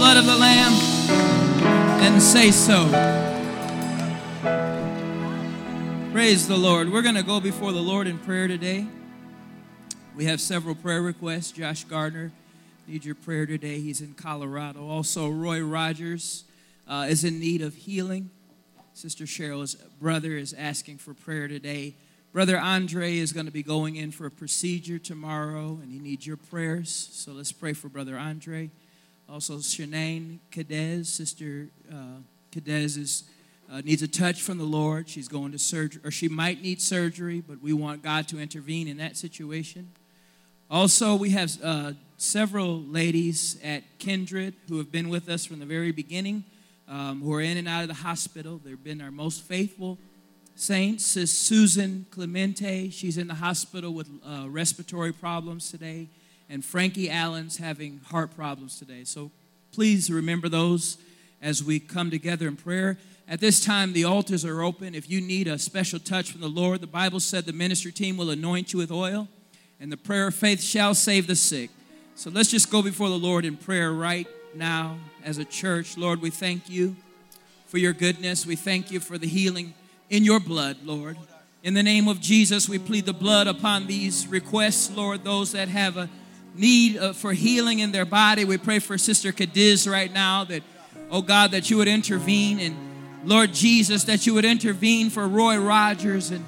blood of the Lamb? and say so. Praise the Lord. We're going to go before the Lord in prayer today. We have several prayer requests. Josh Gardner needs your prayer today. He's in Colorado. Also, Roy Rogers uh, is in need of healing. Sister Cheryl's brother is asking for prayer today. Brother Andre is going to be going in for a procedure tomorrow, and he needs your prayers. So let's pray for Brother Andre. Also, Shanane Cadez, Sister uh, Cadez is, uh, needs a touch from the Lord. She's going to surgery, or she might need surgery, but we want God to intervene in that situation. Also, we have uh, several ladies at Kindred who have been with us from the very beginning, um, who are in and out of the hospital. They've been our most faithful saints. Is Susan Clemente. She's in the hospital with uh, respiratory problems today. And Frankie Allen's having heart problems today. So please remember those as we come together in prayer. At this time, the altars are open. If you need a special touch from the Lord, the Bible said the ministry team will anoint you with oil, and the prayer of faith shall save the sick. So let's just go before the Lord in prayer right now as a church. Lord, we thank you for your goodness. We thank you for the healing in your blood, Lord. In the name of Jesus, we plead the blood upon these requests, Lord, those that have a need uh, for healing in their body. We pray for Sister Cadiz right now that, oh God, that you would intervene. And Lord Jesus, that you would intervene for Roy Rogers and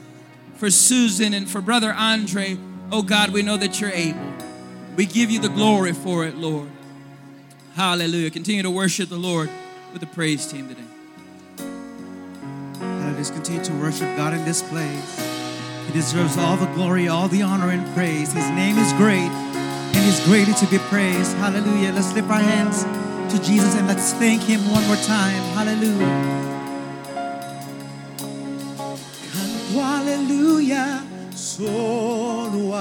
for Susan and for Brother Andre. Oh God, we know that you're able. We give you the glory for it, Lord. Hallelujah. Continue to worship the Lord with the praise team today. Let us continue to worship God in this place. He deserves all the glory, all the honor, and praise. His name is great, and He's greatly to be praised. Hallelujah. Let's lift our hands to Jesus and let's thank Him one more time. Hallelujah. Solo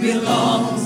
hallelujah belongs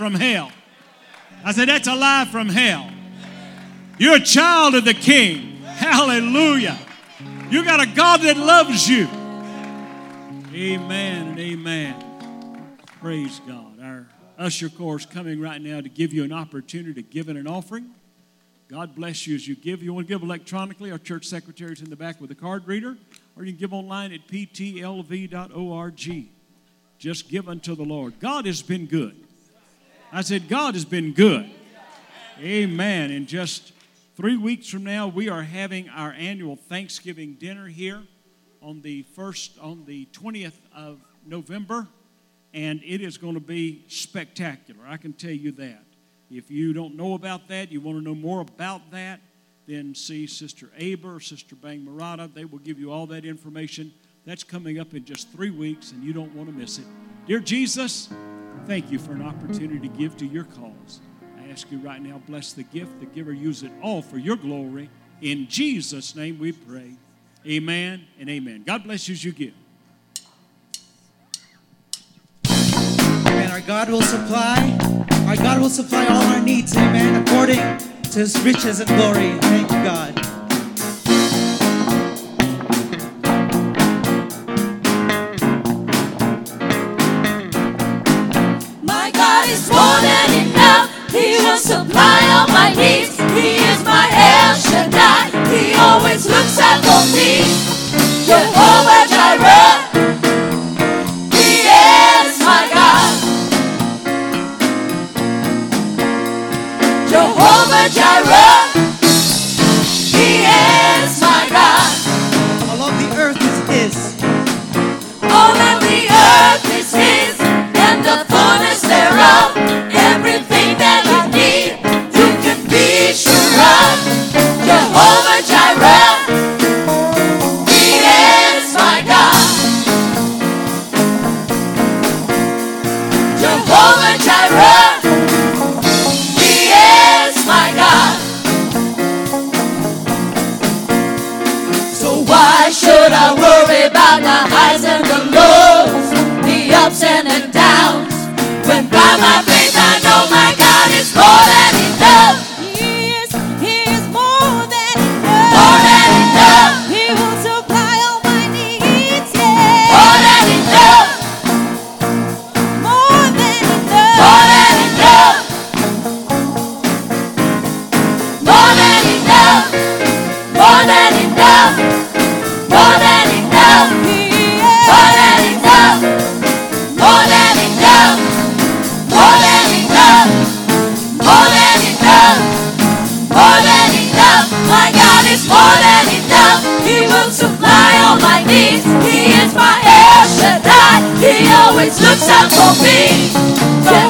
from hell. I said, that's a lie from hell. You're a child of the King. Hallelujah. You got a God that loves you. Amen and amen. Praise God. Our usher corps coming right now to give you an opportunity to give in an offering. God bless you as you give. You want to give electronically, our church secretary is in the back with a card reader, or you can give online at ptlv.org. Just give unto the Lord. God has been good. I said, God has been good. Amen. In just three weeks from now, we are having our annual Thanksgiving dinner here on the first, on the 20th of November, and it is going to be spectacular. I can tell you that. If you don't know about that, you want to know more about that, then see Sister Aber, Sister Bang Murata. They will give you all that information. That's coming up in just three weeks, and you don't want to miss it. Dear Jesus, thank you for an opportunity to give to your cause. I ask you right now, bless the gift, the giver, use it all for your glory. In Jesus' name we pray. Amen and amen. God bless you as you give. Amen. Our God will supply. Our God will supply all our needs. Amen. According to His riches and glory. Thank you, God. Supply all my needs. He is my El Shaddai. He always looks out for me. Jehovah Jireh. He is my God. Jehovah Jireh. And downs? When by my faith I know my God is more than always looks out for me.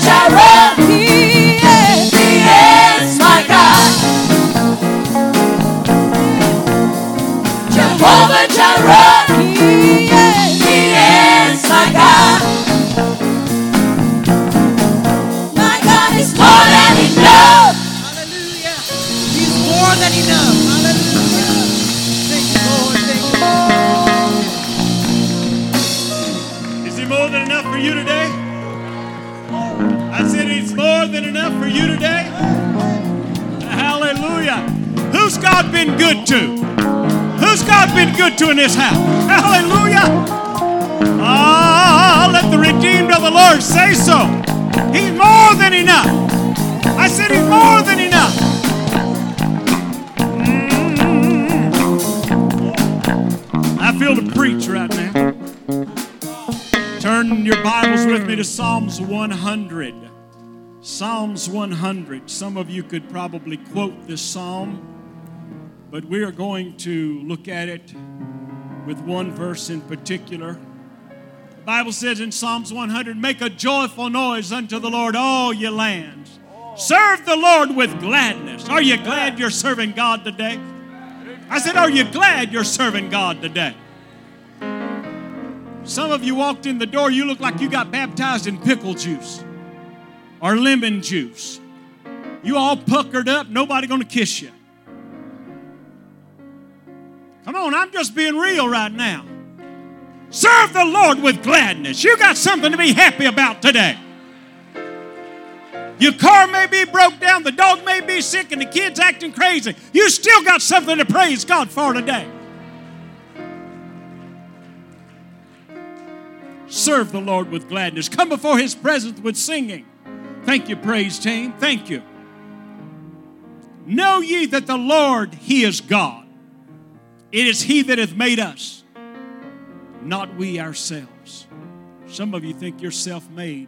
in this house? Hallelujah. Ah, let the redeemed of the Lord say so. He's more than enough. I said he's more than enough. Feel to preach right now. Turn your Bibles with me to Psalms 100. Psalms 100. Some of you could probably quote this psalm, but we are going to look at it with one verse in particular. The Bible says in Psalms 100 Make a joyful noise unto the Lord, all ye lands. Serve the Lord with gladness. Are you glad you're serving God today? I said, Are you glad you're serving God today? Some of you walked in the door, you look like you got baptized in pickle juice or lemon juice. You all puckered up, nobody gonna kiss you. Come on, I'm just being real right now. Serve the Lord with gladness. You got something to be happy about today. Your car may be broke down, the dog may be sick, and the kid's acting crazy. You still got something to praise God for today. Serve the Lord with gladness. Come before His presence with singing. Thank you, praise team. Thank you. Know ye that the Lord, He is God. It is He that hath made us, not we ourselves. Some of you think you're self made.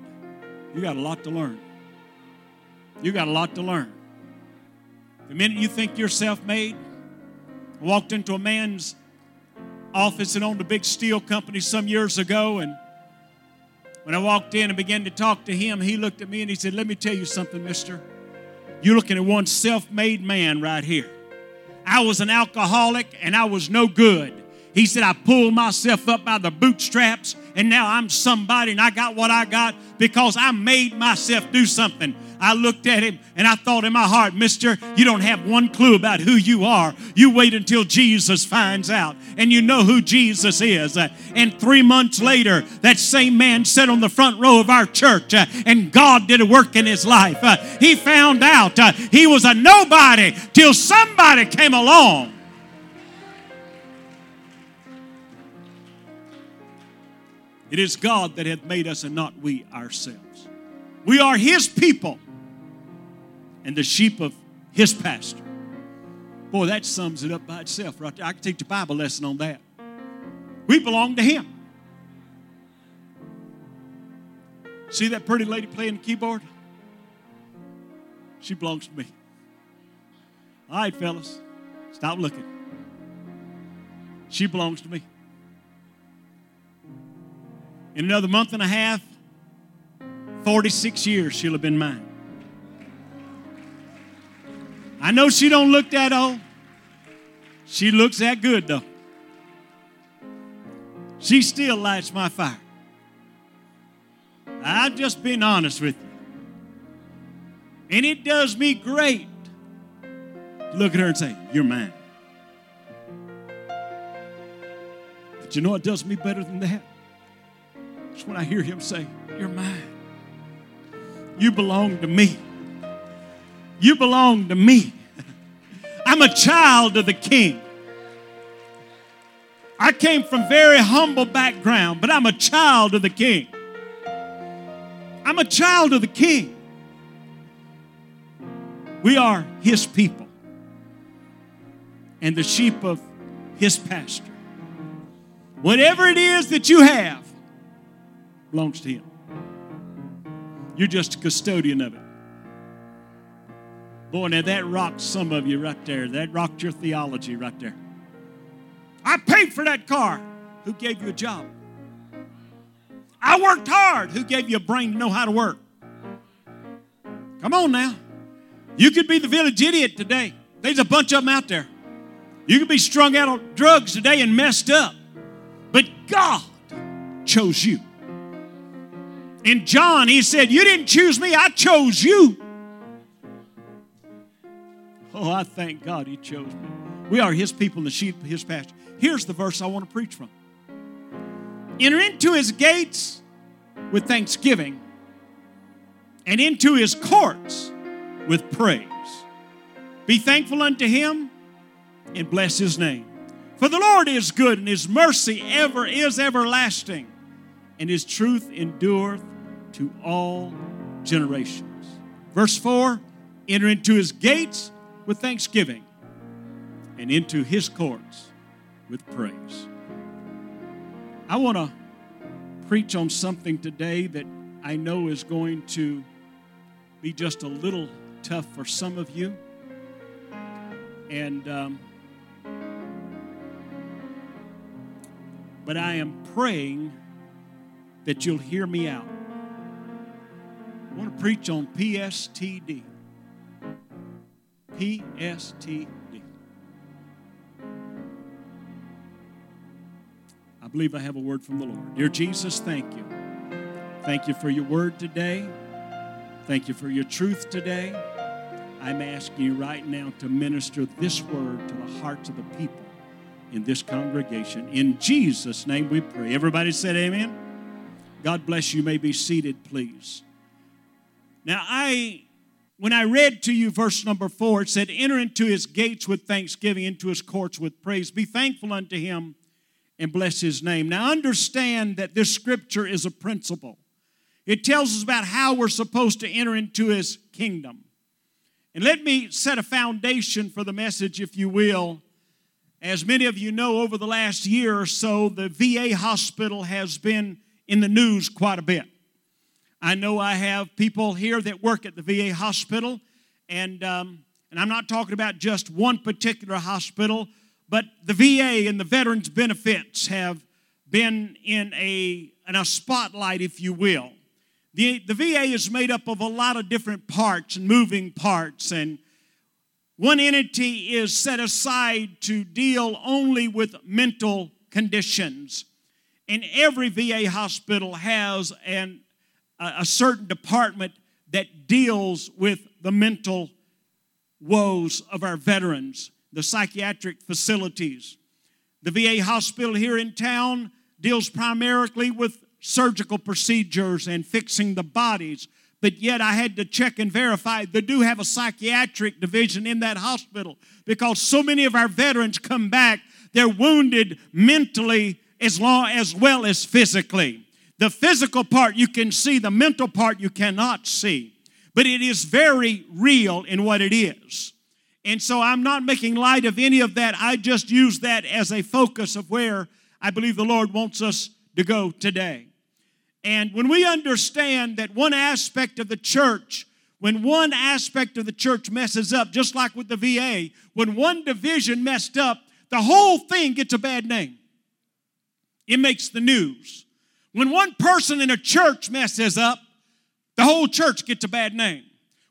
You got a lot to learn. You got a lot to learn. The minute you think you're self made, walked into a man's office and owned a big steel company some years ago, and when I walked in and began to talk to him, he looked at me and he said, Let me tell you something, mister. You're looking at one self made man right here. I was an alcoholic and I was no good. He said, I pulled myself up by the bootstraps and now I'm somebody and I got what I got because I made myself do something. I looked at him and I thought in my heart, Mister, you don't have one clue about who you are. You wait until Jesus finds out and you know who Jesus is. Uh, And three months later, that same man sat on the front row of our church uh, and God did a work in his life. Uh, He found out he was a nobody till somebody came along. It is God that hath made us and not we ourselves. We are his people and the sheep of his pasture. Boy, that sums it up by itself right there. I could teach a Bible lesson on that. We belong to him. See that pretty lady playing the keyboard? She belongs to me. All right, fellas, stop looking. She belongs to me. In another month and a half, 46 years she'll have been mine. I know she don't look that old. She looks that good though. She still lights my fire. I've just been honest with you. And it does me great to look at her and say, You're mine. But you know what does me better than that? It's when I hear him say, You're mine. You belong to me. You belong to me. I'm a child of the king. I came from very humble background, but I'm a child of the king. I'm a child of the king. We are His people and the sheep of His pasture. Whatever it is that you have belongs to Him. You're just a custodian of it. Boy, now that rocked some of you right there. That rocked your theology right there. I paid for that car. Who gave you a job? I worked hard. Who gave you a brain to know how to work? Come on now. You could be the village idiot today. There's a bunch of them out there. You could be strung out on drugs today and messed up. But God chose you. In John, he said, You didn't choose me, I chose you. Oh, I thank God he chose me. We are his people and the sheep of his pasture. Here's the verse I want to preach from Enter into his gates with thanksgiving and into his courts with praise. Be thankful unto him and bless his name. For the Lord is good, and his mercy ever is everlasting, and his truth endureth to all generations. Verse 4 Enter into his gates with thanksgiving, and into his courts with praise. I want to preach on something today that I know is going to be just a little tough for some of you. And, um, but I am praying that you'll hear me out. I want to preach on PSTD. PSTD. I believe I have a word from the Lord. Dear Jesus, thank you. Thank you for your word today. Thank you for your truth today. I'm asking you right now to minister this word to the hearts of the people in this congregation. In Jesus' name we pray. Everybody said amen. God bless you. you may be seated, please. Now, I when I read to you verse number four, it said, Enter into his gates with thanksgiving, into his courts with praise. Be thankful unto him and bless his name. Now, understand that this scripture is a principle. It tells us about how we're supposed to enter into his kingdom. And let me set a foundation for the message, if you will. As many of you know, over the last year or so, the VA hospital has been in the news quite a bit. I know I have people here that work at the VA hospital, and, um, and I'm not talking about just one particular hospital, but the VA and the veterans benefits have been in a, in a spotlight, if you will. The, the VA is made up of a lot of different parts and moving parts, and one entity is set aside to deal only with mental conditions. And every VA hospital has an a certain department that deals with the mental woes of our veterans, the psychiatric facilities. The VA hospital here in town deals primarily with surgical procedures and fixing the bodies, but yet I had to check and verify they do have a psychiatric division in that hospital because so many of our veterans come back, they're wounded mentally as, long, as well as physically. The physical part you can see, the mental part you cannot see. But it is very real in what it is. And so I'm not making light of any of that. I just use that as a focus of where I believe the Lord wants us to go today. And when we understand that one aspect of the church, when one aspect of the church messes up, just like with the VA, when one division messed up, the whole thing gets a bad name. It makes the news. When one person in a church messes up, the whole church gets a bad name.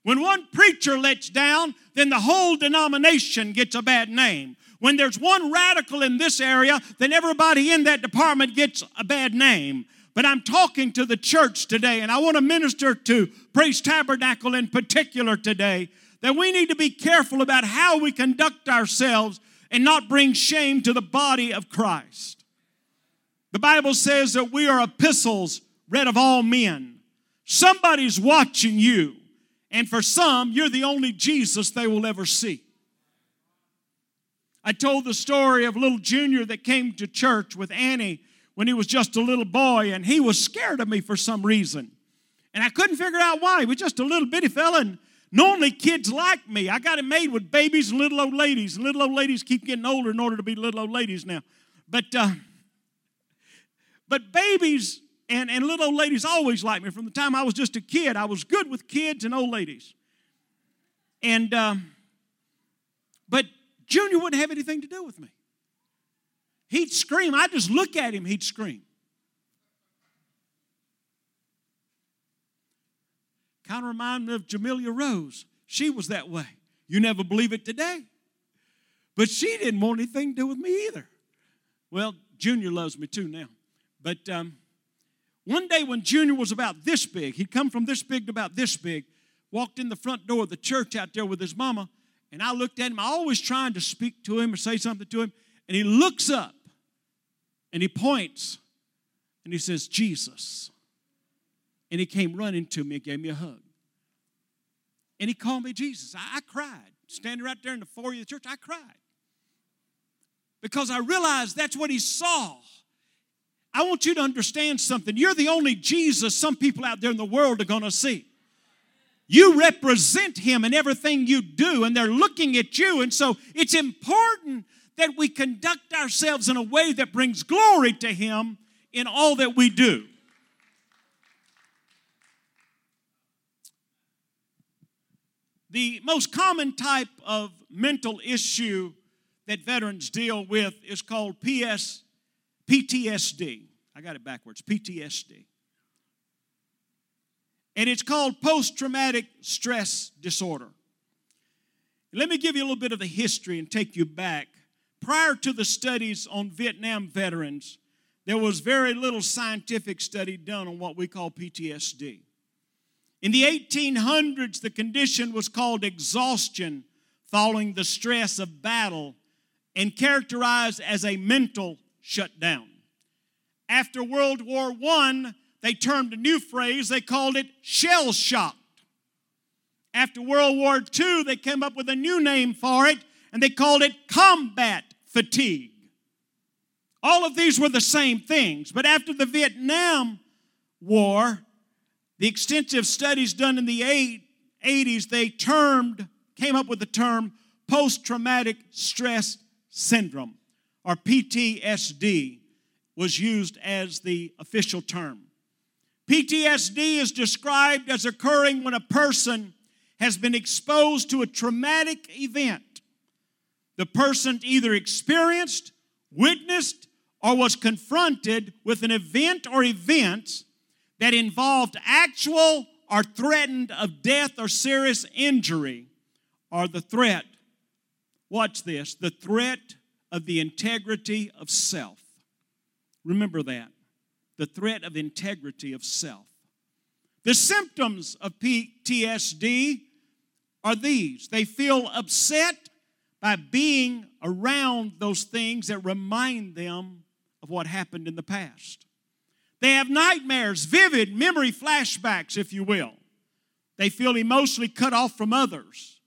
When one preacher lets down, then the whole denomination gets a bad name. When there's one radical in this area, then everybody in that department gets a bad name. But I'm talking to the church today, and I want to minister to Praise Tabernacle in particular today that we need to be careful about how we conduct ourselves and not bring shame to the body of Christ. The Bible says that we are epistles read of all men. Somebody's watching you, and for some, you're the only Jesus they will ever see. I told the story of little Junior that came to church with Annie when he was just a little boy, and he was scared of me for some reason. And I couldn't figure out why. He was just a little bitty fella, and Normally, kids like me. I got it made with babies and little old ladies. And little old ladies keep getting older in order to be little old ladies now. But, uh, but babies and, and little old ladies always liked me. From the time I was just a kid, I was good with kids and old ladies. And, um, but Junior wouldn't have anything to do with me. He'd scream. I'd just look at him, he'd scream. Kind of remind me of Jamelia Rose. She was that way. You never believe it today. But she didn't want anything to do with me either. Well, Junior loves me too now. But um, one day when Junior was about this big, he'd come from this big to about this big, walked in the front door of the church out there with his mama, and I looked at him. I always trying to speak to him or say something to him, and he looks up and he points and he says, Jesus. And he came running to me and gave me a hug. And he called me Jesus. I, I cried. Standing right there in the foyer of the church, I cried. Because I realized that's what he saw. I want you to understand something. You're the only Jesus some people out there in the world are going to see. You represent him in everything you do, and they're looking at you. And so it's important that we conduct ourselves in a way that brings glory to him in all that we do. The most common type of mental issue that veterans deal with is called PS, PTSD. I got it backwards PTSD. And it's called post traumatic stress disorder. Let me give you a little bit of the history and take you back. Prior to the studies on Vietnam veterans, there was very little scientific study done on what we call PTSD. In the 1800s, the condition was called exhaustion following the stress of battle and characterized as a mental shutdown. After World War I, they termed a new phrase, they called it shell shocked. After World War II, they came up with a new name for it, and they called it combat fatigue. All of these were the same things, but after the Vietnam War, the extensive studies done in the 80s, they termed, came up with the term post traumatic stress syndrome, or PTSD, was used as the official term. PTSD is described as occurring when a person has been exposed to a traumatic event. The person either experienced, witnessed, or was confronted with an event or events that involved actual or threatened of death or serious injury or the threat, watch this, the threat of the integrity of self. Remember that. The threat of integrity of self. The symptoms of PTSD are these they feel upset by being around those things that remind them of what happened in the past. They have nightmares, vivid memory flashbacks, if you will. They feel emotionally cut off from others.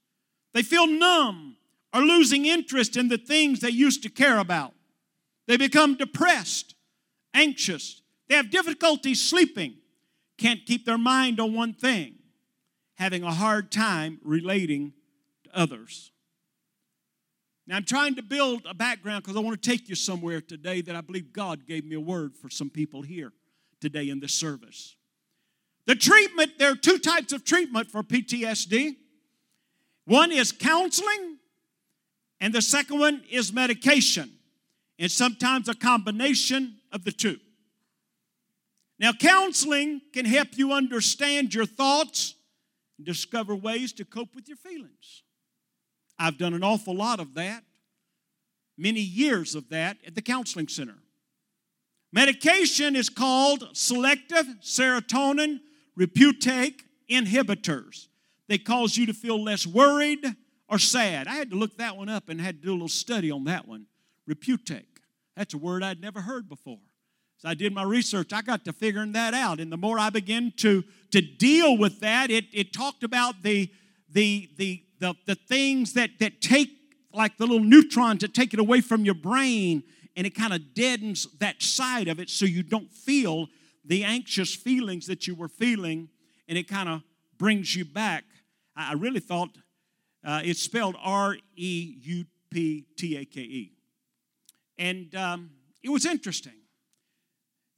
They feel numb or losing interest in the things they used to care about. They become depressed, anxious. They have difficulty sleeping, can't keep their mind on one thing, having a hard time relating to others. Now, I'm trying to build a background because I want to take you somewhere today that I believe God gave me a word for some people here today in this service. The treatment, there are two types of treatment for PTSD. One is counseling, and the second one is medication, and sometimes a combination of the two. Now, counseling can help you understand your thoughts and discover ways to cope with your feelings. I've done an awful lot of that, many years of that at the counseling center. Medication is called selective serotonin reuptake inhibitors. They cause you to feel less worried or sad. I had to look that one up and had to do a little study on that one. Reuptake. That's a word I'd never heard before. So I did my research. I got to figuring that out. And the more I began to, to deal with that, it, it talked about the, the, the, the, the things that, that take, like the little neutrons that take it away from your brain and it kind of deadens that side of it so you don't feel the anxious feelings that you were feeling and it kind of brings you back. I really thought uh, it's spelled R E U P T A K E. And um, it was interesting.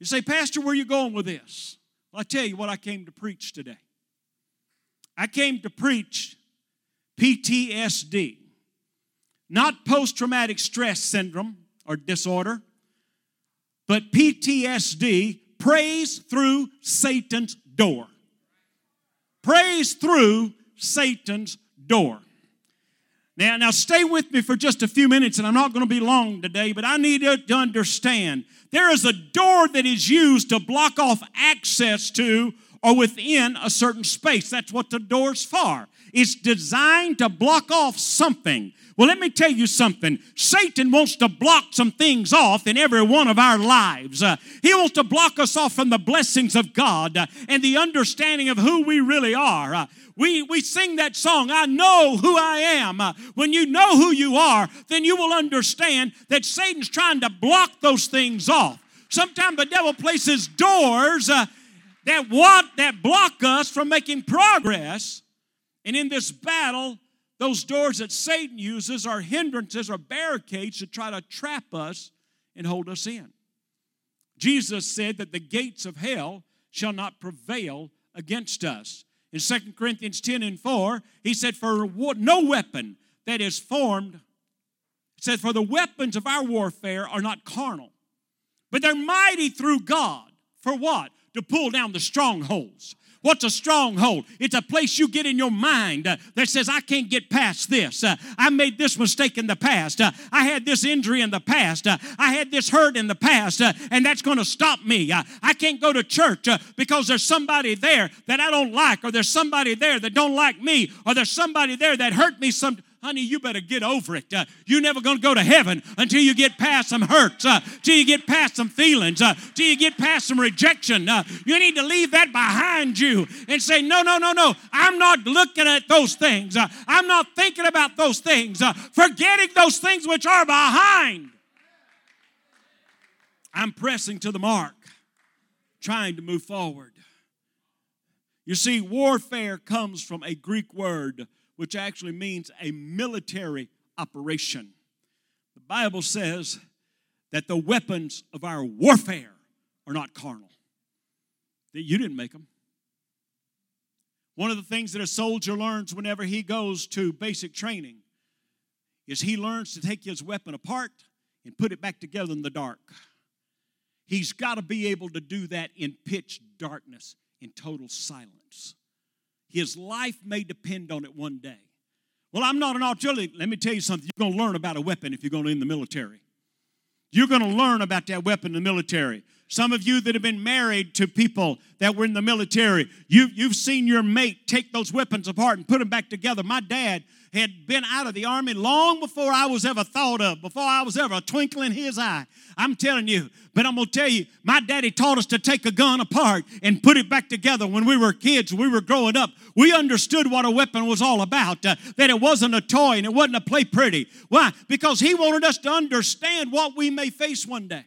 You say, Pastor, where are you going with this? Well, I tell you what I came to preach today. I came to preach PTSD, not post traumatic stress syndrome or disorder, but PTSD, praise through Satan's door. Praise through Satan's door. Now, now stay with me for just a few minutes, and I'm not going to be long today, but I need you to understand there is a door that is used to block off access to or within a certain space. That's what the door's for. It's designed to block off something. Well, let me tell you something. Satan wants to block some things off in every one of our lives. Uh, he wants to block us off from the blessings of God uh, and the understanding of who we really are. Uh, we, we sing that song, I know who I am. Uh, when you know who you are, then you will understand that Satan's trying to block those things off. Sometimes the devil places doors uh, that what that block us from making progress. And in this battle, those doors that Satan uses are hindrances or barricades to try to trap us and hold us in. Jesus said that the gates of hell shall not prevail against us. In 2 Corinthians 10 and 4, he said, For no weapon that is formed, says, For the weapons of our warfare are not carnal, but they're mighty through God. For what? To pull down the strongholds. What's a stronghold? It's a place you get in your mind uh, that says, I can't get past this. Uh, I made this mistake in the past. Uh, I had this injury in the past. I had this hurt in the past, and that's going to stop me. I can't go to church because there's somebody there that I don't like, or there's somebody there that don't like me, or there's somebody there that hurt me some honey, you better get over it. Uh, you're never going to go to heaven until you get past some hurts, uh, till you get past some feelings, uh, till you get past some rejection. Uh, you need to leave that behind you and say, no, no, no, no. I'm not looking at those things. Uh, I'm not thinking about those things. Uh, forgetting those things which are behind. I'm pressing to the mark, trying to move forward. You see, warfare comes from a Greek word which actually means a military operation. The Bible says that the weapons of our warfare are not carnal. That you didn't make them. One of the things that a soldier learns whenever he goes to basic training is he learns to take his weapon apart and put it back together in the dark. He's got to be able to do that in pitch darkness, in total silence. His life may depend on it one day. Well, I'm not an artillery. Let me tell you something. You're going to learn about a weapon if you're going to in the military. You're going to learn about that weapon in the military. Some of you that have been married to people that were in the military, you, you've seen your mate take those weapons apart and put them back together. My dad had been out of the army long before I was ever thought of, before I was ever a twinkle in his eye. I'm telling you, but I'm going to tell you, my daddy taught us to take a gun apart and put it back together when we were kids, we were growing up. We understood what a weapon was all about, uh, that it wasn't a toy and it wasn't a play pretty. Why? Because he wanted us to understand what we may face one day.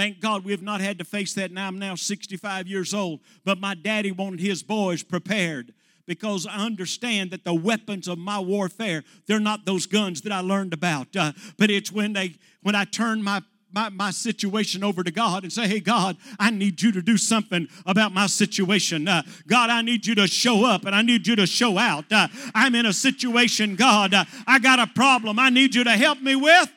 Thank God we have not had to face that now. I'm now 65 years old, but my daddy wanted his boys prepared because I understand that the weapons of my warfare, they're not those guns that I learned about, uh, but it's when they when I turn my my, my situation over to God and say, Hey, God, I need you to do something about my situation. Uh, God, I need you to show up and I need you to show out. Uh, I'm in a situation, God, uh, I got a problem I need you to help me with.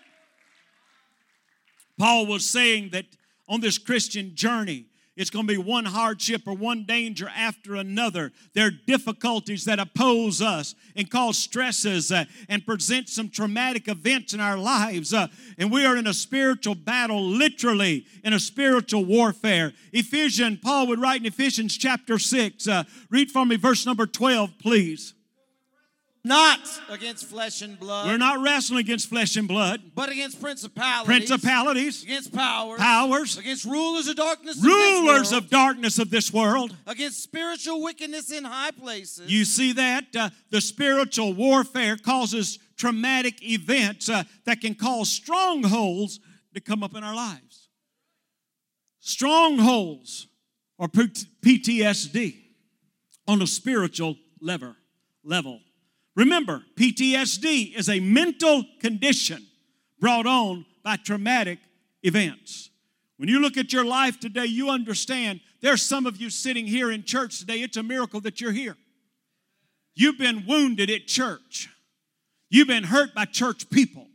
Paul was saying that on this Christian journey, it's going to be one hardship or one danger after another. There are difficulties that oppose us and cause stresses uh, and present some traumatic events in our lives. Uh, and we are in a spiritual battle, literally in a spiritual warfare. Ephesians, Paul would write in Ephesians chapter 6. Uh, read for me verse number 12, please. Not against flesh and blood, We're not wrestling against flesh and blood, but against principalities, principalities, against powers, powers, against rulers of darkness, rulers world, of darkness of this world. against spiritual wickedness in high places. You see that? Uh, the spiritual warfare causes traumatic events uh, that can cause strongholds to come up in our lives. Strongholds or PTSD on a spiritual lever level. Remember, PTSD is a mental condition brought on by traumatic events. When you look at your life today, you understand there's some of you sitting here in church today. It's a miracle that you're here. You've been wounded at church. You've been hurt by church people.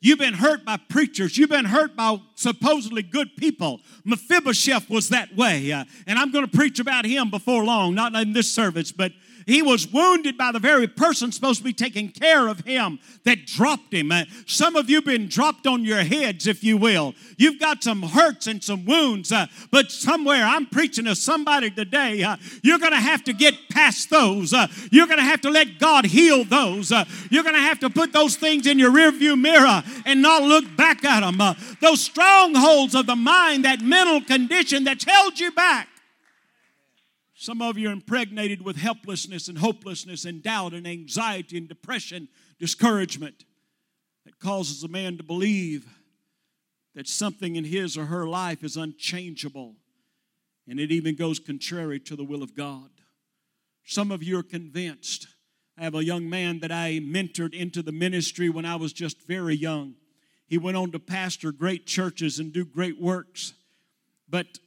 You've been hurt by preachers. You've been hurt by supposedly good people. Mephibosheth was that way. Uh, and I'm going to preach about him before long, not in this service, but he was wounded by the very person supposed to be taking care of him that dropped him. Uh, some of you been dropped on your heads, if you will. You've got some hurts and some wounds, uh, but somewhere I'm preaching to somebody today. Uh, you're going to have to get past those. Uh, you're going to have to let God heal those. Uh, you're going to have to put those things in your rearview mirror and not look back at them. Uh, those strongholds of the mind, that mental condition that's held you back. Some of you are impregnated with helplessness and hopelessness and doubt and anxiety and depression, discouragement that causes a man to believe that something in his or her life is unchangeable and it even goes contrary to the will of God. Some of you are convinced. I have a young man that I mentored into the ministry when I was just very young. He went on to pastor great churches and do great works. But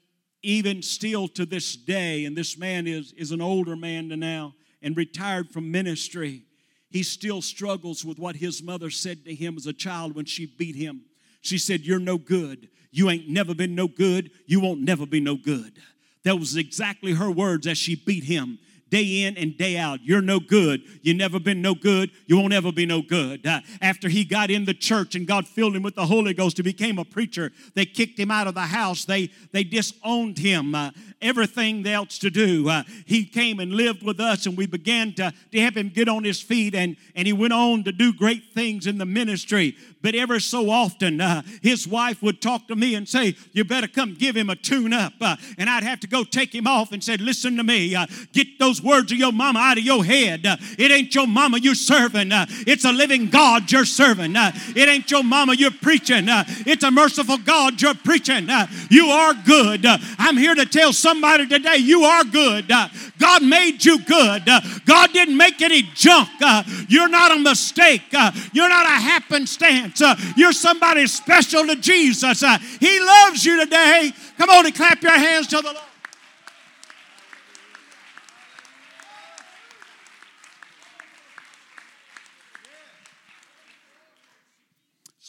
even still to this day, and this man is, is an older man now and retired from ministry, he still struggles with what his mother said to him as a child when she beat him. She said, You're no good. You ain't never been no good. You won't never be no good. That was exactly her words as she beat him day in and day out. You're no good. You never been no good. You won't ever be no good. Uh, after he got in the church and God filled him with the Holy Ghost, he became a preacher. They kicked him out of the house. They they disowned him. Uh, everything else to do. Uh, he came and lived with us, and we began to, to help him get on his feet, and, and he went on to do great things in the ministry. But ever so often, uh, his wife would talk to me and say, You better come give him a tune up. Uh, and I'd have to go take him off and say, Listen to me, uh, get those words of your mama out of your head. Uh, it ain't your mama you're serving, uh, it's a living God you're serving. Uh, it ain't your mama you're preaching, uh, it's a merciful God you're preaching. Uh, you are good. Uh, I'm here to tell somebody today, you are good. God made you good. God didn't make any junk. You're not a mistake. You're not a happenstance. You're somebody special to Jesus. He loves you today. Come on and clap your hands to the Lord.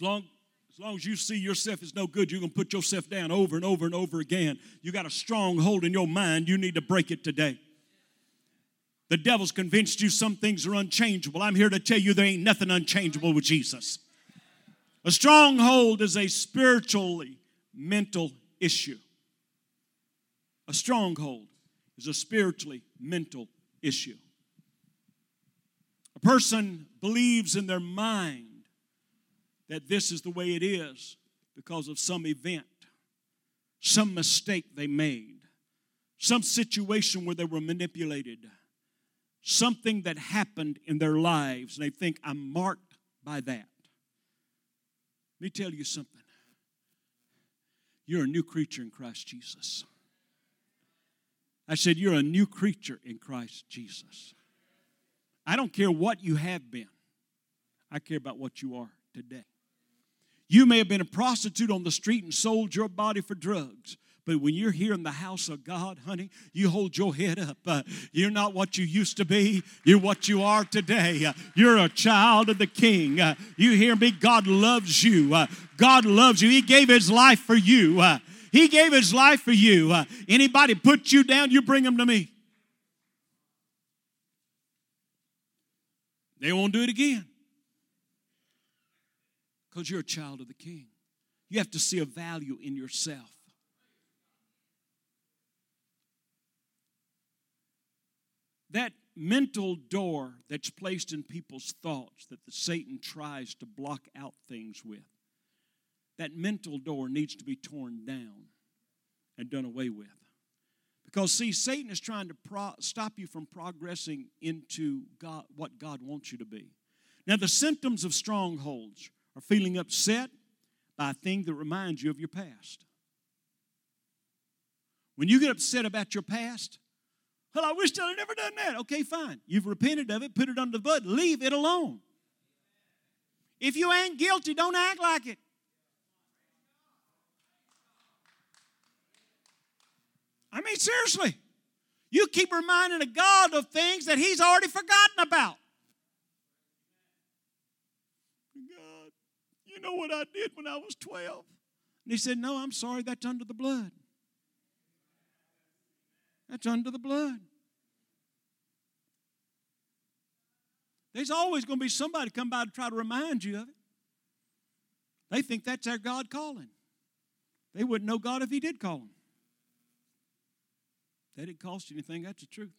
As long, as long as you see yourself as no good, you're going to put yourself down over and over and over again. You got a stronghold in your mind. You need to break it today. The devil's convinced you some things are unchangeable. I'm here to tell you there ain't nothing unchangeable with Jesus. A stronghold is a spiritually mental issue. A stronghold is a spiritually mental issue. A person believes in their mind that this is the way it is because of some event, some mistake they made, some situation where they were manipulated, something that happened in their lives, and they think, I'm marked by that. Let me tell you something. You're a new creature in Christ Jesus. I said, You're a new creature in Christ Jesus. I don't care what you have been, I care about what you are today. You may have been a prostitute on the street and sold your body for drugs. But when you're here in the house of God, honey, you hold your head up. Uh, you're not what you used to be. You're what you are today. Uh, you're a child of the King. Uh, you hear me? God loves you. Uh, God loves you. He gave His life for you. Uh, he gave His life for you. Uh, anybody put you down, you bring them to me. They won't do it again because you're a child of the King. You have to see a value in yourself. That mental door that's placed in people's thoughts that the Satan tries to block out things with, that mental door needs to be torn down and done away with. Because, see, Satan is trying to pro- stop you from progressing into God, what God wants you to be. Now, the symptoms of strongholds are feeling upset by a thing that reminds you of your past. When you get upset about your past, Well, I wish I'd never done that. Okay, fine. You've repented of it, put it under the blood, leave it alone. If you ain't guilty, don't act like it. I mean, seriously. You keep reminding a God of things that He's already forgotten about. God, you know what I did when I was 12? And He said, No, I'm sorry, that's under the blood. That's under the blood. There's always going to be somebody come by to try to remind you of it. They think that's their God calling. They wouldn't know God if He did call them. That didn't cost you anything, that's the truth.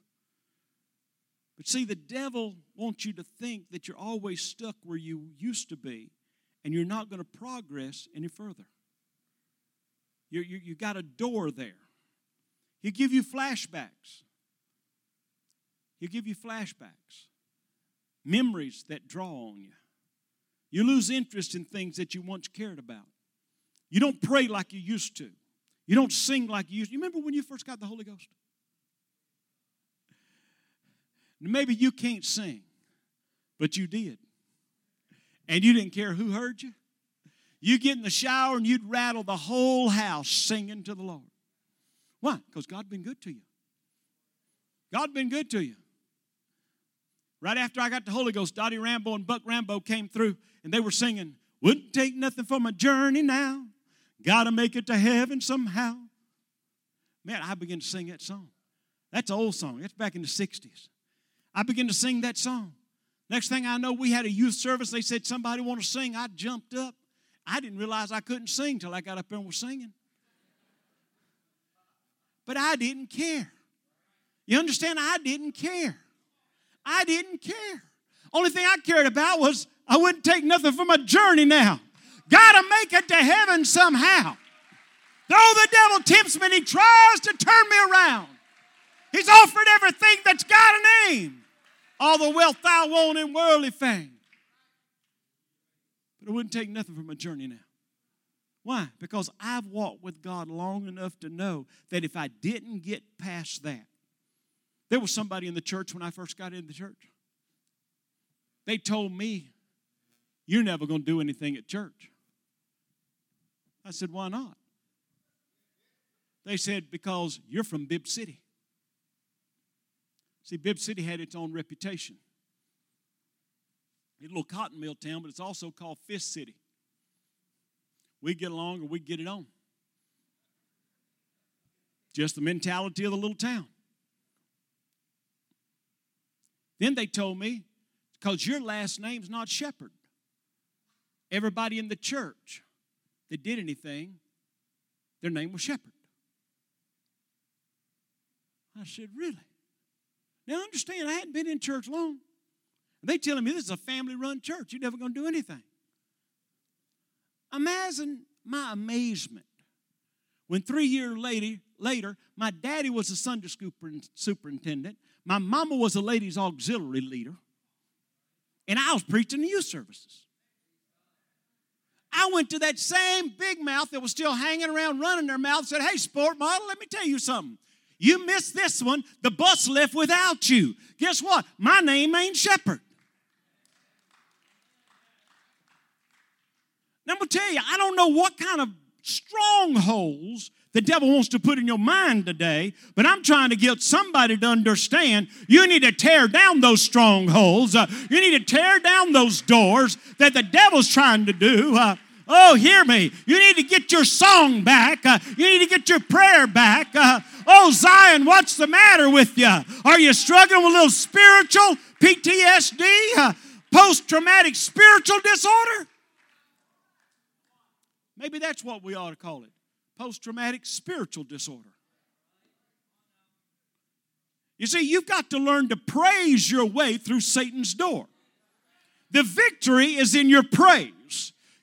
But see, the devil wants you to think that you're always stuck where you used to be and you're not going to progress any further. You, you, you got a door there. He'll give you flashbacks. He'll give you flashbacks, memories that draw on you. You lose interest in things that you once cared about. You don't pray like you used to. You don't sing like you used to. You remember when you first got the Holy Ghost? Maybe you can't sing, but you did. And you didn't care who heard you. You get in the shower and you'd rattle the whole house singing to the Lord. Why? Because God's been good to you. God's been good to you. Right after I got the Holy Ghost, Dottie Rambo and Buck Rambo came through and they were singing, Wouldn't take nothing for my journey now. Gotta make it to heaven somehow. Man, I began to sing that song. That's an old song. That's back in the 60s. I began to sing that song. Next thing I know, we had a youth service. They said, Somebody want to sing. I jumped up. I didn't realize I couldn't sing till I got up there and was singing. But I didn't care. You understand? I didn't care. I didn't care. Only thing I cared about was I wouldn't take nothing for my journey now. Gotta make it to heaven somehow. Though the devil tempts me and he tries to turn me around, he's offered everything that's got a name. All the wealth I want in worldly fame. But it wouldn't take nothing from my journey now. Why? Because I've walked with God long enough to know that if I didn't get past that, there was somebody in the church when I first got in the church. They told me, You're never going to do anything at church. I said, Why not? They said, Because you're from Bibb City. See, Bibb City had its own reputation. It's a little cotton mill town, but it's also called Fist City. We get along or we get it on. Just the mentality of the little town. Then they told me, because your last name's not Shepherd. Everybody in the church that did anything, their name was Shepherd. I said, Really? Now understand, I hadn't been in church long. They telling me this is a family run church. You're never going to do anything. Imagine my amazement when three years later, later, my daddy was a Sunday school superintendent, my mama was a ladies' auxiliary leader, and I was preaching the youth services. I went to that same big mouth that was still hanging around running their mouth said, Hey, sport model, let me tell you something. You missed this one, the bus left without you. Guess what? My name ain't Shepherd. Now, I'm going to tell you, I don't know what kind of strongholds the devil wants to put in your mind today, but I'm trying to get somebody to understand you need to tear down those strongholds. Uh, you need to tear down those doors that the devil's trying to do. Uh, oh, hear me. You need to get your song back. Uh, you need to get your prayer back. Uh, oh, Zion, what's the matter with you? Are you struggling with a little spiritual PTSD, uh, post traumatic spiritual disorder? Maybe that's what we ought to call it post traumatic spiritual disorder. You see, you've got to learn to praise your way through Satan's door. The victory is in your praise.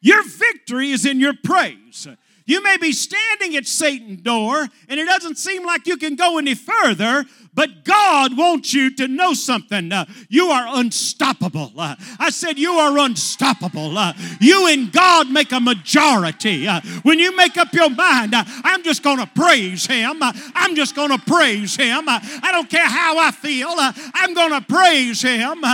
Your victory is in your praise. You may be standing at Satan's door and it doesn't seem like you can go any further, but God wants you to know something. Uh, you are unstoppable. Uh, I said, You are unstoppable. Uh, you and God make a majority. Uh, when you make up your mind, uh, I'm just going to praise Him, uh, I'm just going to praise Him. I don't care how I feel, I'm going to praise Him.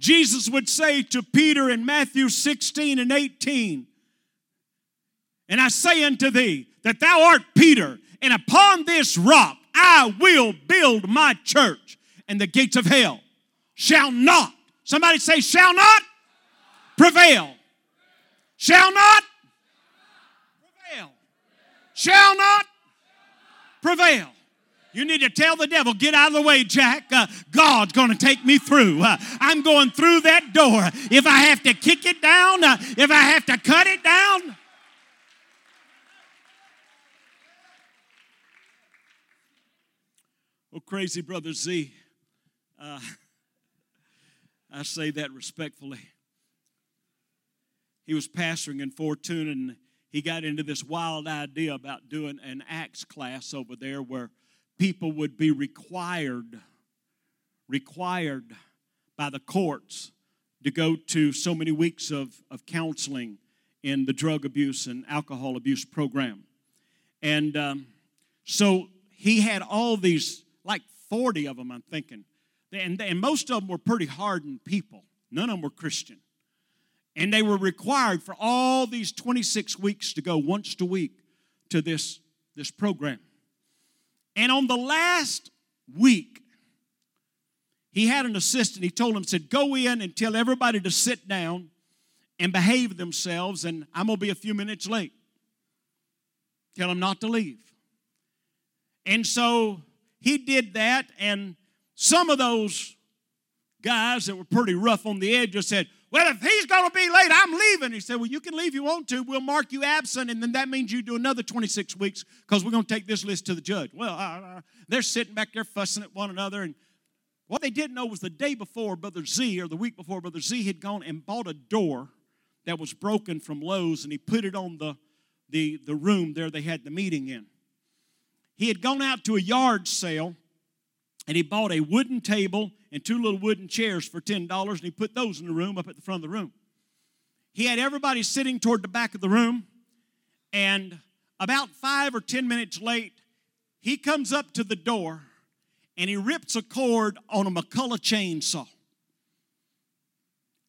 Jesus would say to Peter in Matthew 16 and 18, And I say unto thee that thou art Peter, and upon this rock I will build my church, and the gates of hell shall not, somebody say, shall not prevail. Shall not prevail. Shall not prevail. You need to tell the devil, get out of the way, Jack. Uh, God's going to take me through. Uh, I'm going through that door. If I have to kick it down, uh, if I have to cut it down. Oh, crazy brother Z. Uh, I say that respectfully. He was pastoring in Fortuna and he got into this wild idea about doing an Acts class over there where people would be required required by the courts to go to so many weeks of, of counseling in the drug abuse and alcohol abuse program. And um, so he had all these like 40 of them i'm thinking. And, and most of them were pretty hardened people. None of them were christian. And they were required for all these 26 weeks to go once a week to this, this program and on the last week, he had an assistant. He told him, said, go in and tell everybody to sit down and behave themselves, and I'm gonna be a few minutes late. Tell them not to leave. And so he did that, and some of those guys that were pretty rough on the edge just said, well, if he's going to be late, I'm leaving. He said, Well, you can leave if you want to. We'll mark you absent, and then that means you do another 26 weeks because we're going to take this list to the judge. Well, uh, they're sitting back there fussing at one another. And what they didn't know was the day before, Brother Z, or the week before, Brother Z had gone and bought a door that was broken from Lowe's, and he put it on the, the, the room there they had the meeting in. He had gone out to a yard sale and he bought a wooden table and two little wooden chairs for $10 and he put those in the room up at the front of the room. He had everybody sitting toward the back of the room and about five or 10 minutes late, he comes up to the door and he rips a cord on a McCulloch chainsaw.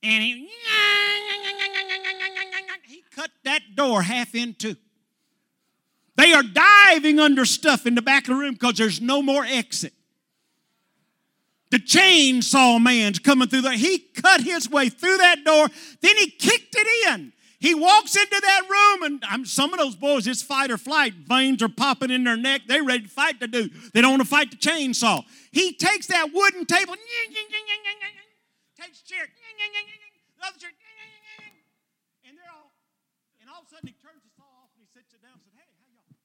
And he, he cut that door half in two. They are diving under stuff in the back of the room because there's no more exit. The chainsaw man's coming through there. He cut his way through that door, then he kicked it in. He walks into that room, and I'm, some of those boys, it's fight or flight. Veins are popping in their neck. They're ready to fight the dude. They don't want to fight the chainsaw. He takes that wooden table, takes chair, the other chair, and they're all, and all of a sudden he turns the saw off and he sits it down and says, Hey, how y'all?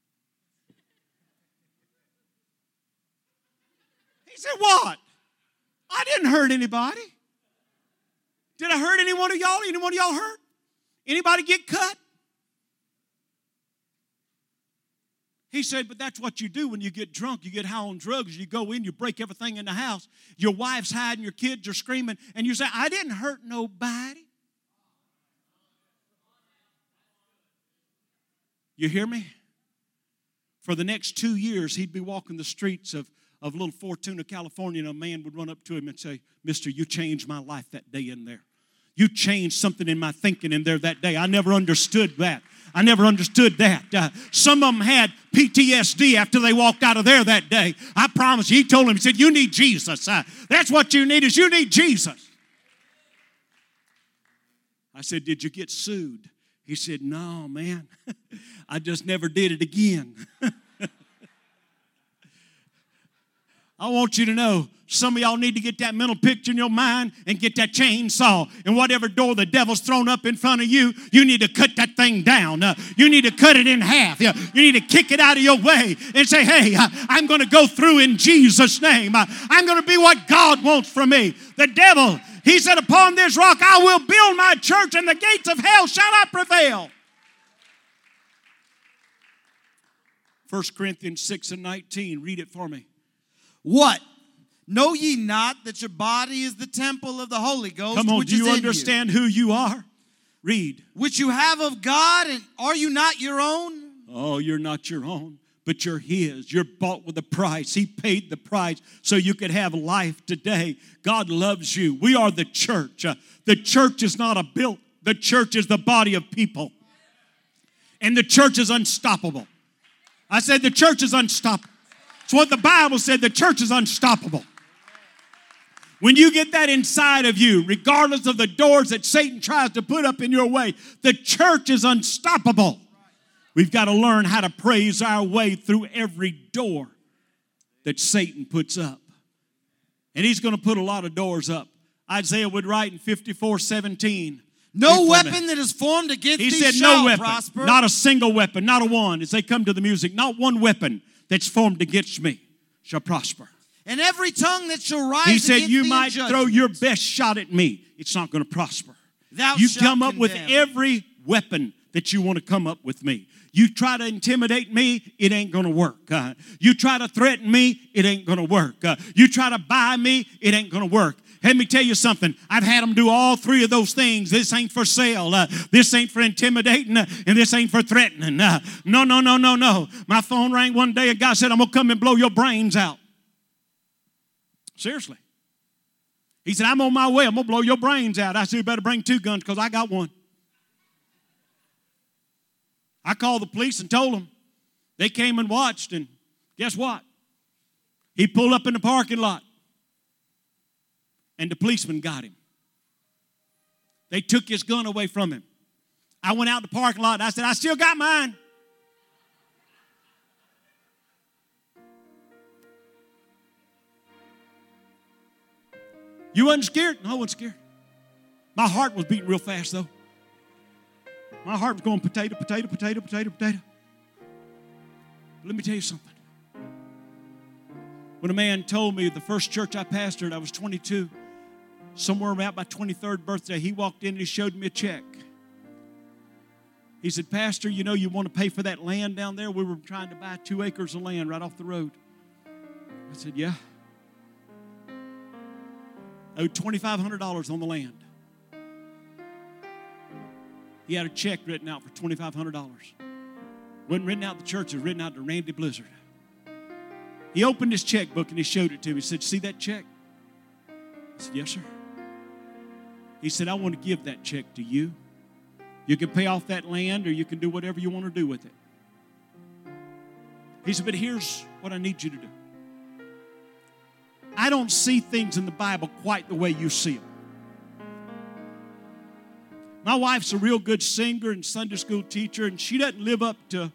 He said, What? I didn't hurt anybody. Did I hurt any one of y'all? Any one of y'all hurt? Anybody get cut? He said, but that's what you do when you get drunk. You get high on drugs. You go in, you break everything in the house. Your wife's hiding, your kids are screaming, and you say, I didn't hurt nobody. You hear me? For the next two years, he'd be walking the streets of of little Fortuna, California, and a man would run up to him and say, Mister, you changed my life that day in there. You changed something in my thinking in there that day. I never understood that. I never understood that. Uh, some of them had PTSD after they walked out of there that day. I promise you, he told him, he said, You need Jesus. Uh, that's what you need is you need Jesus. I said, Did you get sued? He said, No, man. I just never did it again. I want you to know some of y'all need to get that mental picture in your mind and get that chainsaw. And whatever door the devil's thrown up in front of you, you need to cut that thing down. Uh, you need to cut it in half. Uh, you need to kick it out of your way and say, hey, uh, I'm going to go through in Jesus' name. Uh, I'm going to be what God wants from me. The devil, He said, Upon this rock I will build my church, and the gates of hell shall not prevail. 1 Corinthians 6 and 19. Read it for me. What? Know ye not that your body is the temple of the Holy Ghost, Come on, do you understand who you are? Read. which you have of God, and are you not your own? Oh, you're not your own, but you're His. You're bought with a price. He paid the price so you could have life today. God loves you. We are the church. Uh, the church is not a built, the church is the body of people. And the church is unstoppable. I said the church is unstoppable. It's what the Bible said the church is unstoppable. When you get that inside of you, regardless of the doors that Satan tries to put up in your way, the church is unstoppable. We've got to learn how to praise our way through every door that Satan puts up. And he's going to put a lot of doors up. Isaiah would write in 54 17. No weapon that is formed against He thee said, shall No weapon, prosper. not a single weapon, not a one. As they come to the music, not one weapon that's formed against me shall prosper. and every tongue that shall rise He said, You might throw your best shot at me, it's not going to prosper. thou You come up with every weapon that you want to come up with me. You try to intimidate me, it ain't going to work. Uh, you try to threaten me, it ain't going to work. Uh, you try to buy me, it ain't going to work. Let me tell you something. I've had them do all three of those things. This ain't for sale. Uh, this ain't for intimidating, uh, and this ain't for threatening. Uh, no, no, no, no, no. My phone rang one day. A guy said, "I'm gonna come and blow your brains out." Seriously. He said, I'm on my way. I'm going to blow your brains out. I said, You better bring two guns because I got one. I called the police and told them. They came and watched, and guess what? He pulled up in the parking lot, and the policeman got him. They took his gun away from him. I went out the parking lot and I said, I still got mine. You wasn't scared? No, I wasn't scared. My heart was beating real fast, though. My heart was going potato, potato, potato, potato, potato. Let me tell you something. When a man told me the first church I pastored, I was 22, somewhere about my 23rd birthday, he walked in and he showed me a check. He said, Pastor, you know you want to pay for that land down there? We were trying to buy two acres of land right off the road. I said, Yeah. I owed $2,500 on the land. He had a check written out for $2,500. Wasn't written out the church, it was written out to Randy Blizzard. He opened his checkbook and he showed it to me. He said, See that check? I said, Yes, sir. He said, I want to give that check to you. You can pay off that land or you can do whatever you want to do with it. He said, But here's what I need you to do. I don't see things in the Bible quite the way you see them. My wife's a real good singer and Sunday school teacher, and she doesn't live up to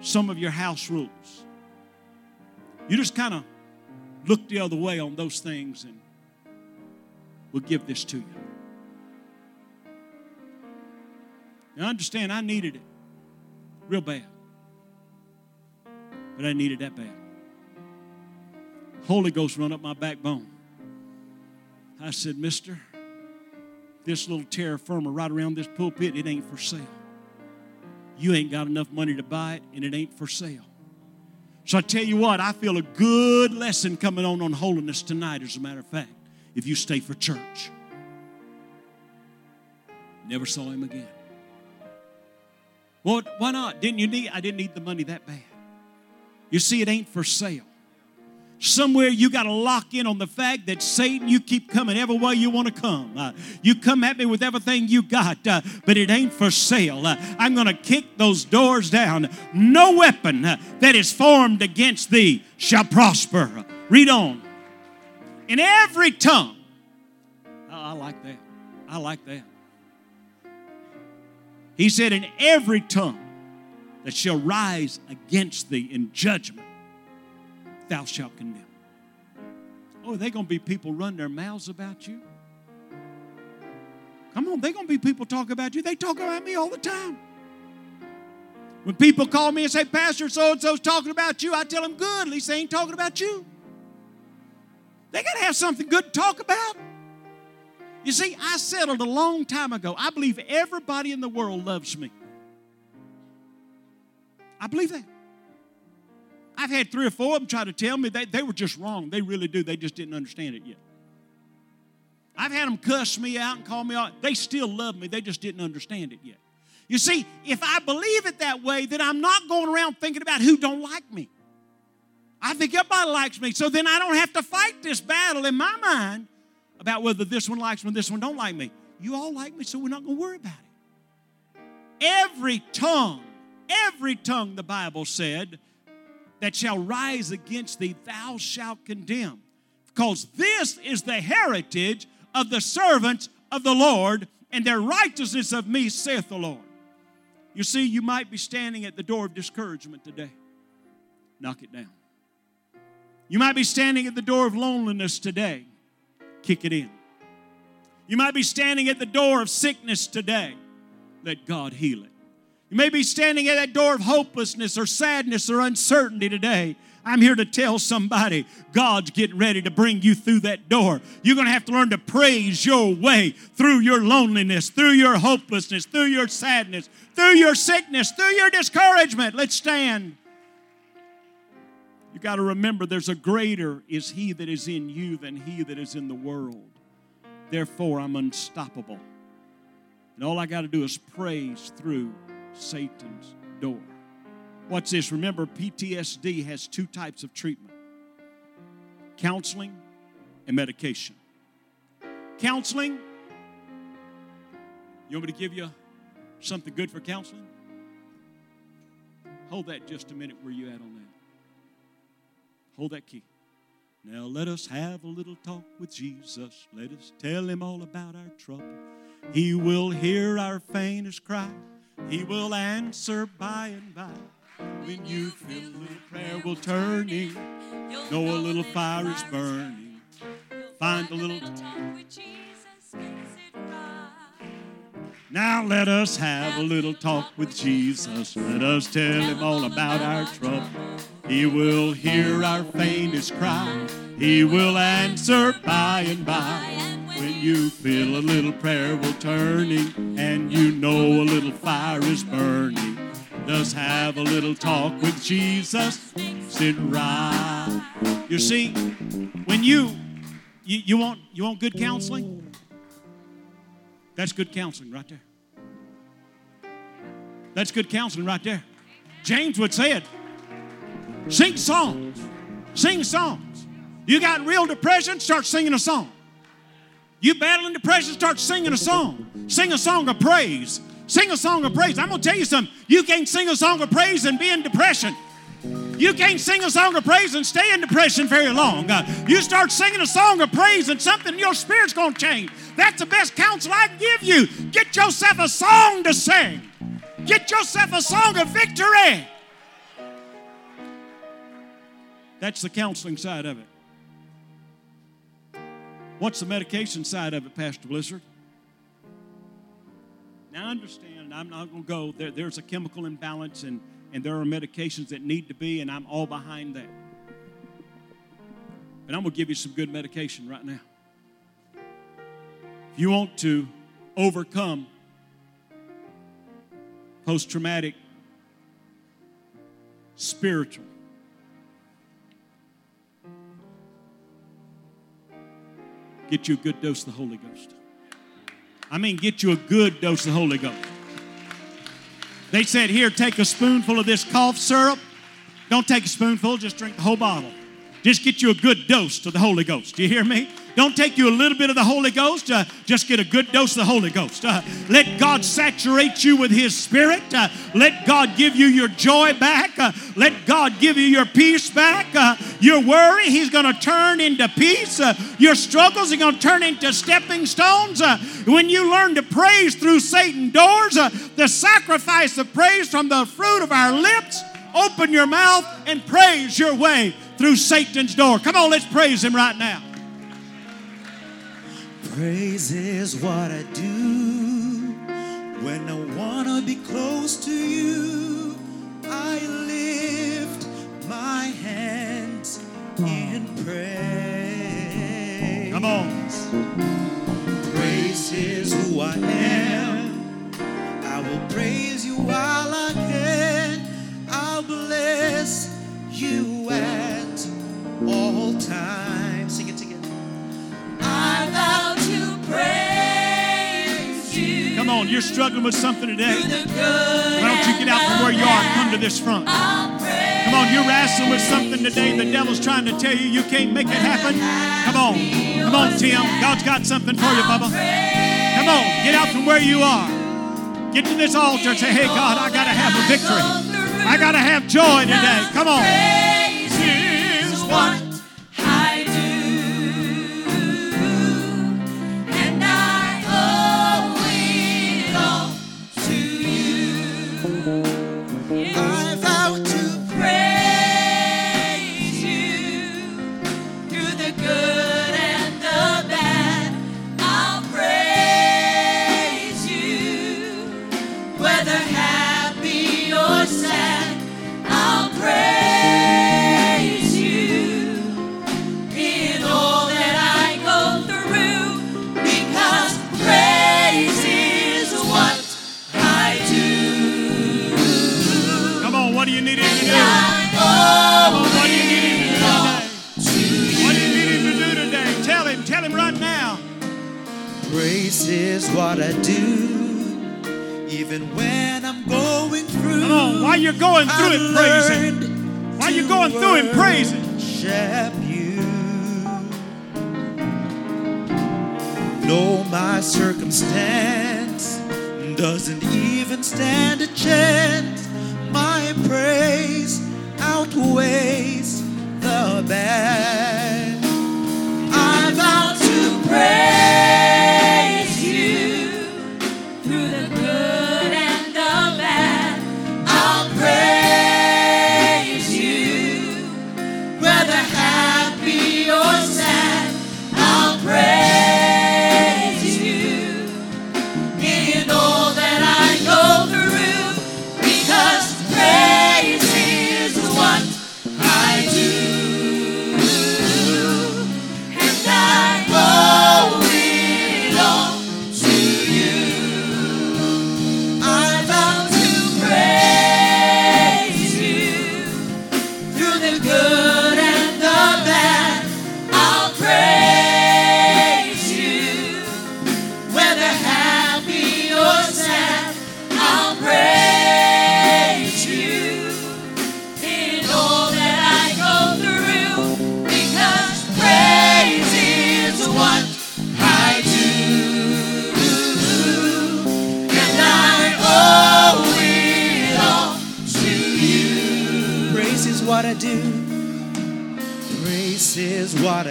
some of your house rules. You just kind of look the other way on those things, and we'll give this to you. Now, understand, I needed it real bad, but I needed that bad. Holy Ghost run up my backbone. I said, Mister, this little terra firma right around this pulpit, it ain't for sale. You ain't got enough money to buy it, and it ain't for sale. So I tell you what, I feel a good lesson coming on on holiness tonight, as a matter of fact, if you stay for church. Never saw him again. Well, why not? Didn't you need? I didn't need the money that bad. You see, it ain't for sale. Somewhere you got to lock in on the fact that Satan, you keep coming every way you want to come. Uh, you come at me with everything you got, uh, but it ain't for sale. Uh, I'm going to kick those doors down. No weapon uh, that is formed against thee shall prosper. Read on. In every tongue. Oh, I like that. I like that. He said, In every tongue that shall rise against thee in judgment thou shalt condemn. Oh, are they going to be people run their mouths about you? Come on, they're going to be people talk about you. They talk about me all the time. When people call me and say, Pastor so and so's talking about you, I tell them, good, at least they ain't talking about you. They got to have something good to talk about. You see, I settled a long time ago. I believe everybody in the world loves me. I believe that. I've had three or four of them try to tell me they, they were just wrong. They really do. They just didn't understand it yet. I've had them cuss me out and call me out. They still love me. They just didn't understand it yet. You see, if I believe it that way, then I'm not going around thinking about who don't like me. I think everybody likes me. So then I don't have to fight this battle in my mind about whether this one likes me or this one don't like me. You all like me, so we're not going to worry about it. Every tongue, every tongue, the Bible said, that shall rise against thee, thou shalt condemn. Because this is the heritage of the servants of the Lord, and their righteousness of me, saith the Lord. You see, you might be standing at the door of discouragement today. Knock it down. You might be standing at the door of loneliness today. Kick it in. You might be standing at the door of sickness today. Let God heal it. You may be standing at that door of hopelessness or sadness or uncertainty today. I'm here to tell somebody God's getting ready to bring you through that door. You're going to have to learn to praise your way through your loneliness, through your hopelessness, through your sadness, through your sickness, through your discouragement. Let's stand. You got to remember there's a greater is he that is in you than he that is in the world. Therefore, I'm unstoppable. And all I got to do is praise through Satan's door. Watch this. Remember, PTSD has two types of treatment counseling and medication. Counseling, you want me to give you something good for counseling? Hold that just a minute where you at on that. Hold that key. Now let us have a little talk with Jesus. Let us tell him all about our trouble. He will hear our faintest cry. He will answer by and by. When you feel a little prayer will turn turning, know a little fire is burning. Find a little Now let us have a little talk with Jesus. Let us tell him all about our trouble. He will hear our faintest cry. He will answer by and by. When you feel a little prayer will turning and you know a little fire is burning. Let's have a little talk with Jesus. Sit right. You see, when you you, you want you want good counseling? That's good counseling right there. That's good counseling right there. James would say it. Sing songs. Sing songs. You got real depression, start singing a song. You battling depression, start singing a song. Sing a song of praise. Sing a song of praise. I'm going to tell you something. You can't sing a song of praise and be in depression. You can't sing a song of praise and stay in depression very long. Uh, you start singing a song of praise and something in your spirit's going to change. That's the best counsel I can give you. Get yourself a song to sing. Get yourself a song of victory. That's the counseling side of it. What's the medication side of it, Pastor Blizzard? Now, I understand, I'm not going to go. There, there's a chemical imbalance, and, and there are medications that need to be, and I'm all behind that. But I'm going to give you some good medication right now. If you want to overcome post traumatic, spiritual, get you a good dose of the Holy Ghost. I mean, get you a good dose of the Holy Ghost. They said, Here, take a spoonful of this cough syrup. Don't take a spoonful, just drink the whole bottle. Just get you a good dose of the Holy Ghost. Do you hear me? Don't take you a little bit of the Holy Ghost. Uh, just get a good dose of the Holy Ghost. Uh, let God saturate you with His Spirit. Uh, let God give you your joy back. Uh, let God give you your peace back. Uh, your worry, He's going to turn into peace. Uh, your struggles are going to turn into stepping stones. when you learn to praise through Satan doors, the sacrifice of praise from the fruit of our lips, open your mouth and praise your way through Satan's door. Come on, let's praise him right now. Praise is what I do when I wanna be close to you. I lift my hands in praise. Come on. Praise is who I am. I will praise you while I can. I'll bless you at all times. Sing it together. I vow Come on, you're struggling with something today. Why don't you get out from where you are come to this front? Come on, you're wrestling with something today. The devil's trying to tell you you can't make it happen. Come on. Come on, Tim. God's got something for you, Bubba. Come on, get out from where you are. Get to this altar and say, hey, God, I got to have a victory. I got to have joy today. Come on. Is what This is what I do, even when I'm going through. Come on, while you're going through it, praising? Him. While you're going through it, praise You, No, my circumstance doesn't even stand a chance. My praise outweighs the bad. I vow to praise.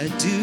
do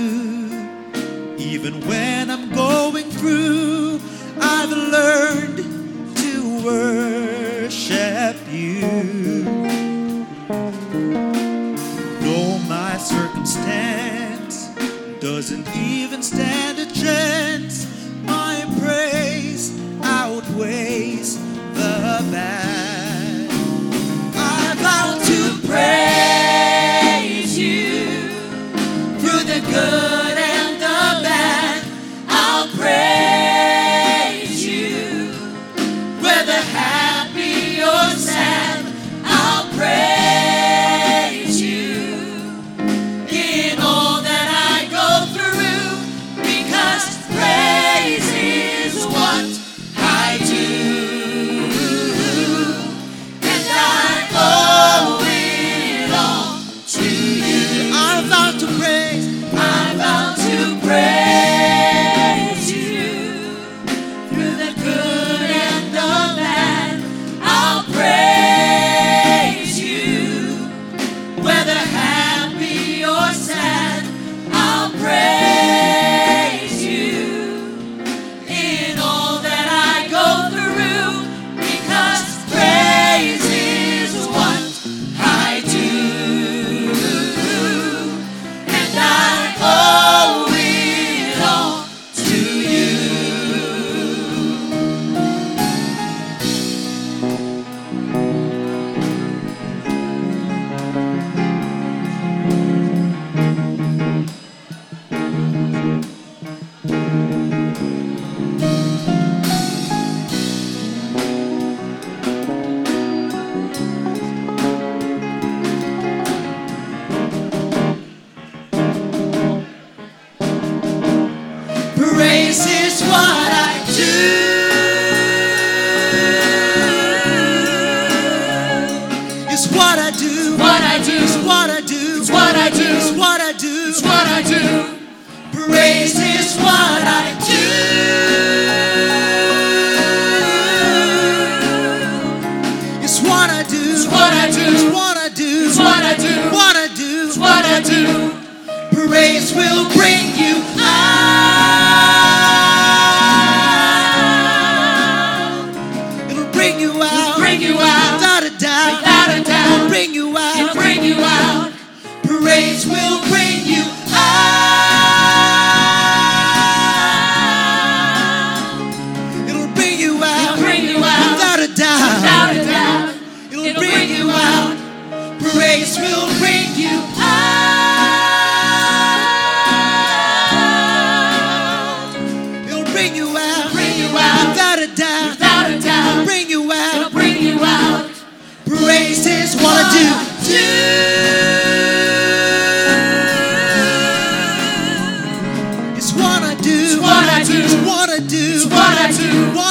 what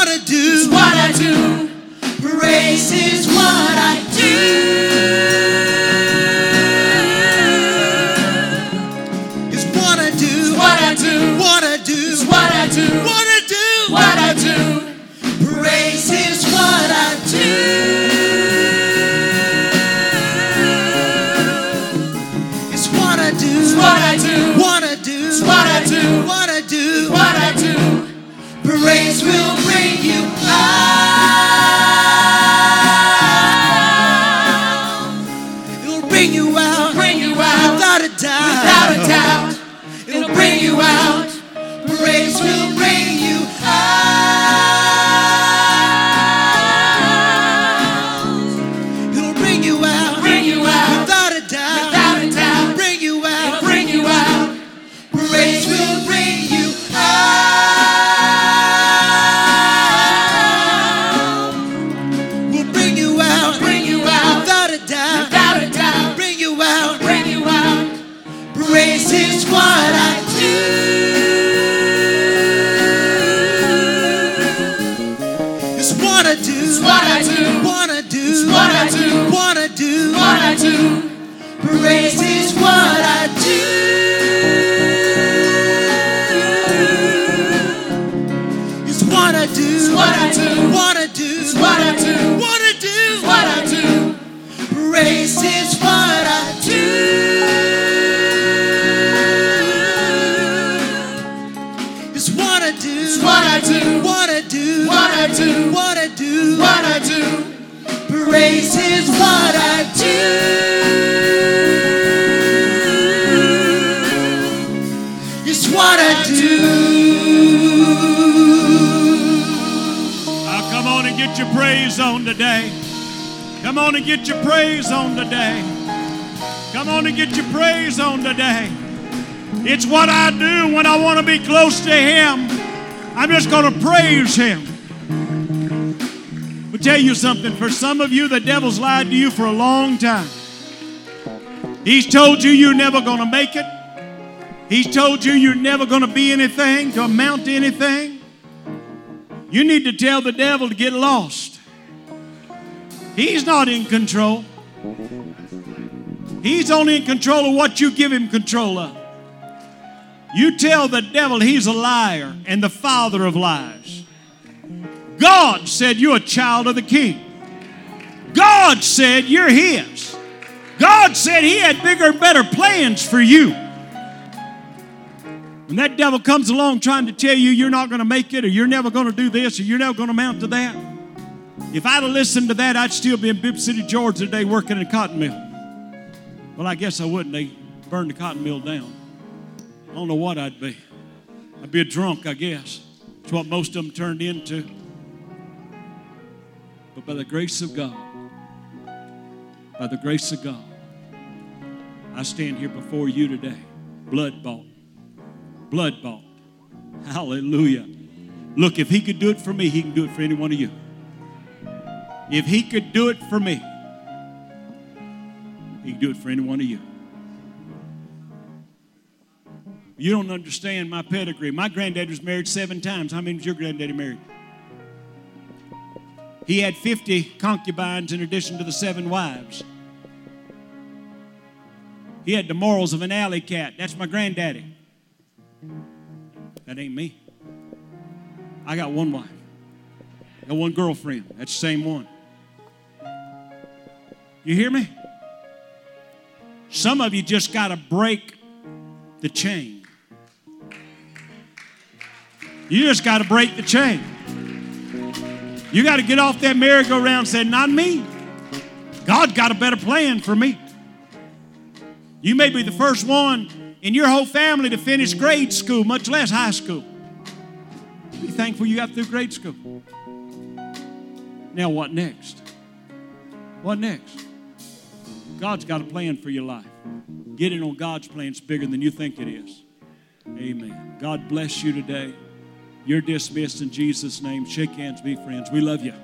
going to praise Him. I'll tell you something. For some of you, the devil's lied to you for a long time. He's told you you're never going to make it. He's told you you're never going to be anything, to amount to anything. You need to tell the devil to get lost. He's not in control. He's only in control of what you give him control of. You tell the devil he's a liar and the father of lies. God said you're a child of the king. God said you're his. God said he had bigger and better plans for you. When that devil comes along trying to tell you you're not going to make it, or you're never going to do this, or you're never going to amount to that, if I'd have listened to that, I'd still be in Bibb City, Georgia today working in a cotton mill. Well, I guess I wouldn't. They burned the cotton mill down. I don't know what I'd be. I'd be a drunk, I guess. It's what most of them turned into. But by the grace of God, by the grace of God, I stand here before you today, blood bought blood bought. Hallelujah. Look, if he could do it for me, he can do it for any one of you. If he could do it for me, he can do it for any one of you. You don't understand my pedigree. My granddad was married seven times. How many was your granddaddy married? He had 50 concubines in addition to the seven wives. He had the morals of an alley cat. That's my granddaddy. That ain't me. I got one wife. Got one girlfriend. That's the same one. You hear me? Some of you just got to break the chain. You just got to break the chain. You got to get off that merry-go-round and say, Not me. God got a better plan for me. You may be the first one in your whole family to finish grade school, much less high school. Be thankful you got through grade school. Now, what next? What next? God's got a plan for your life. Getting on God's plan. is bigger than you think it is. Amen. God bless you today. You're dismissed in Jesus' name. Shake hands, be friends. We love you.